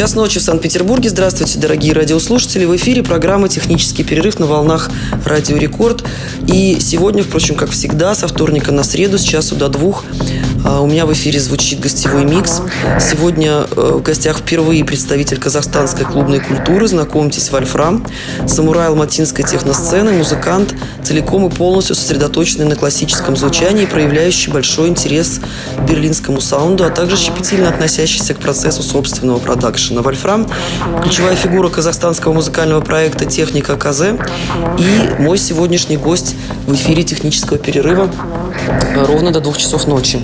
Час ночи в Санкт-Петербурге. Здравствуйте, дорогие радиослушатели. В эфире программа «Технический перерыв» на волнах «Радио Рекорд». И сегодня, впрочем, как всегда, со вторника на среду с часу до двух у меня в эфире звучит гостевой микс. Сегодня э, в гостях впервые представитель казахстанской клубной культуры. Знакомьтесь, Вольфрам. Самурай алматинской техносцены, музыкант, целиком и полностью сосредоточенный на классическом звучании, проявляющий большой интерес к берлинскому саунду, а также щепетильно относящийся к процессу собственного продакшена. Вольфрам – ключевая фигура казахстанского музыкального проекта «Техника КЗ» и мой сегодняшний гость в эфире технического перерыва ровно до двух часов ночи.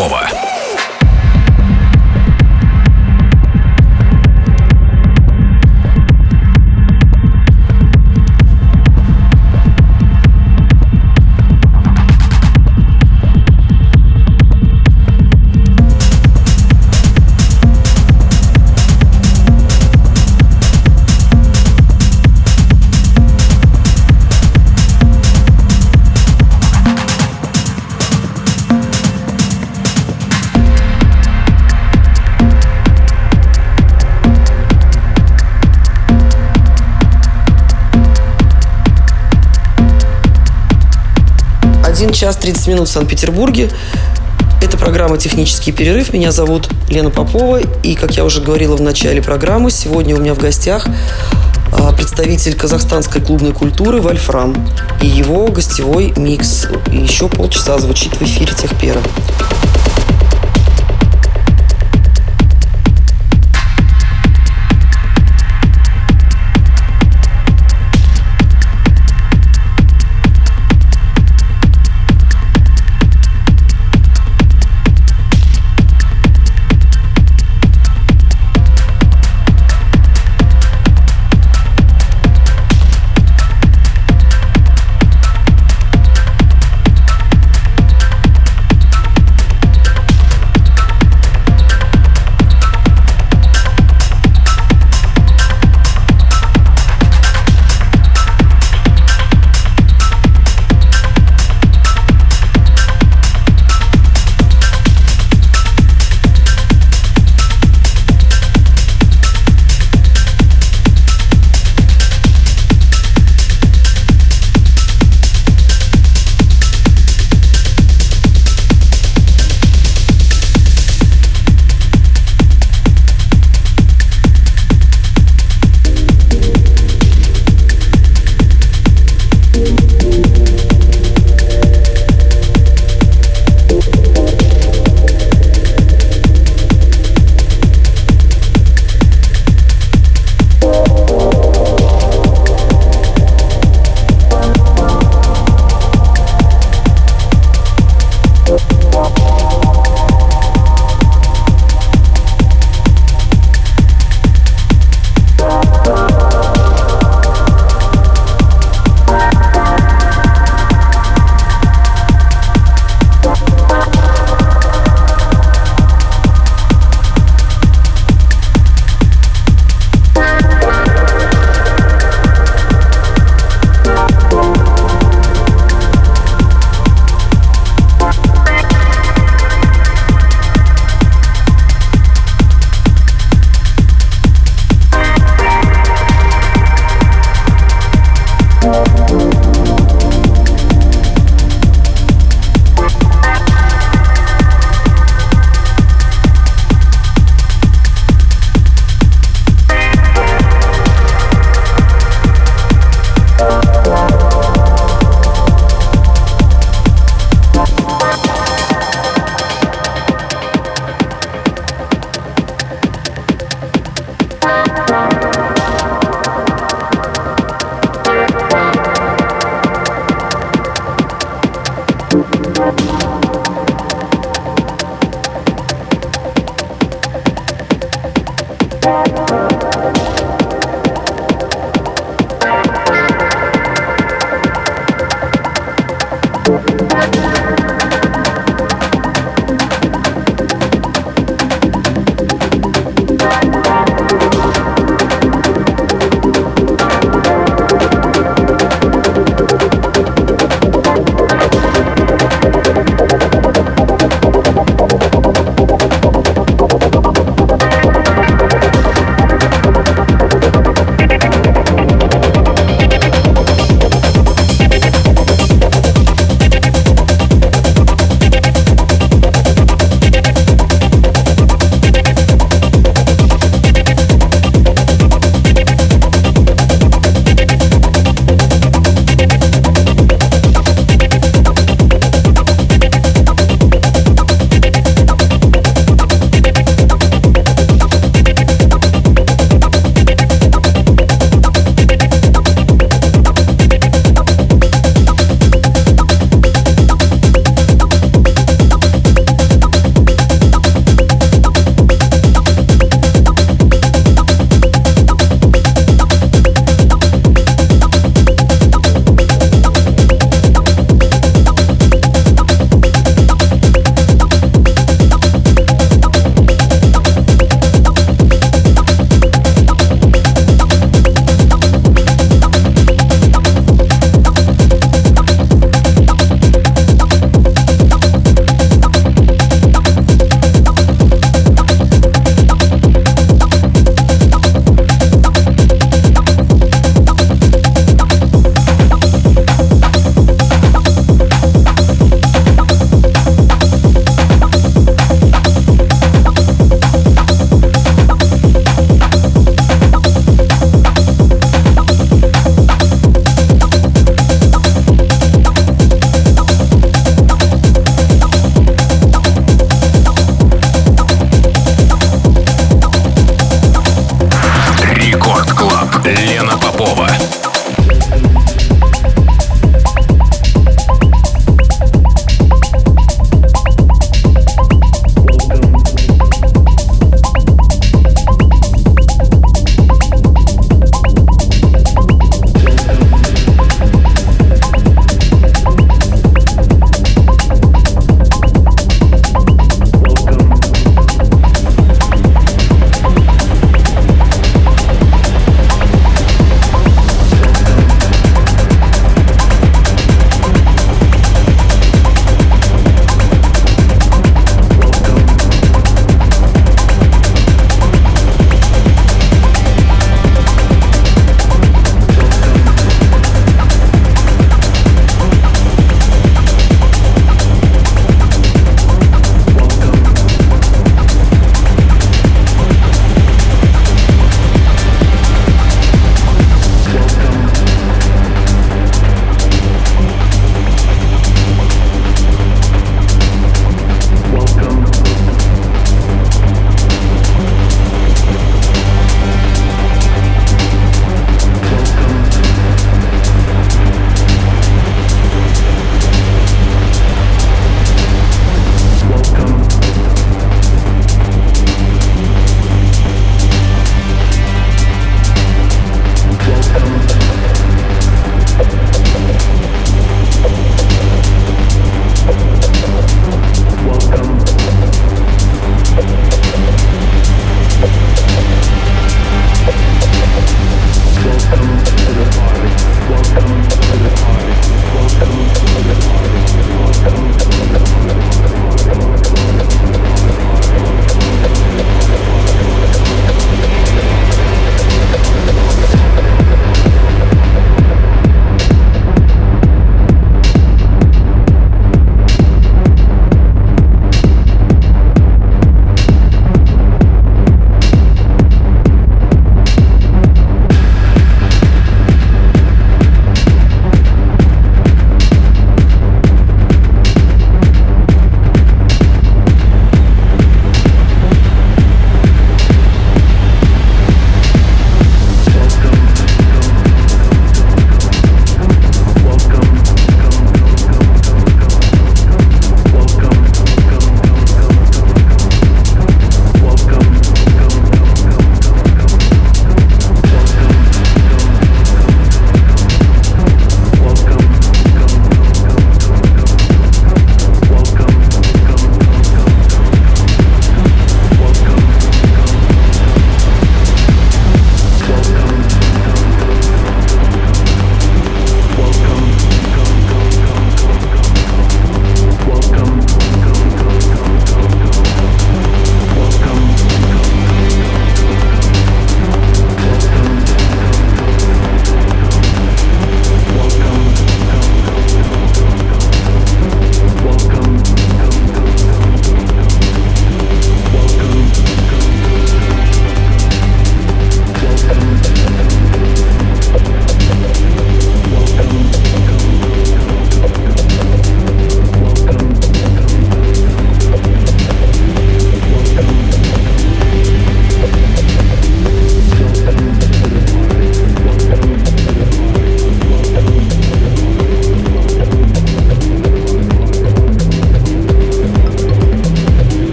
Орлова. 1 час 30 минут в Санкт-Петербурге. Это программа «Технический перерыв». Меня зовут Лена Попова. И, как я уже говорила в начале программы, сегодня у меня в гостях а, представитель казахстанской клубной культуры Вольфрам. И его гостевой микс. Еще полчаса звучит в эфире «Техпера».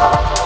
Oh,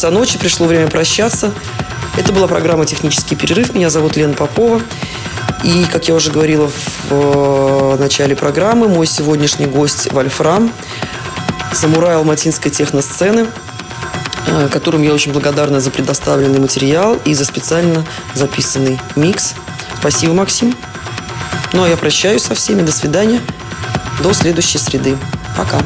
часа ночи, пришло время прощаться. Это была программа «Технический перерыв». Меня зовут Лена Попова. И, как я уже говорила в э, начале программы, мой сегодняшний гость Вольфрам, самурай алматинской техносцены, э, которым я очень благодарна за предоставленный материал и за специально записанный микс. Спасибо, Максим. Ну, а я прощаюсь со всеми. До свидания. До следующей среды. Пока.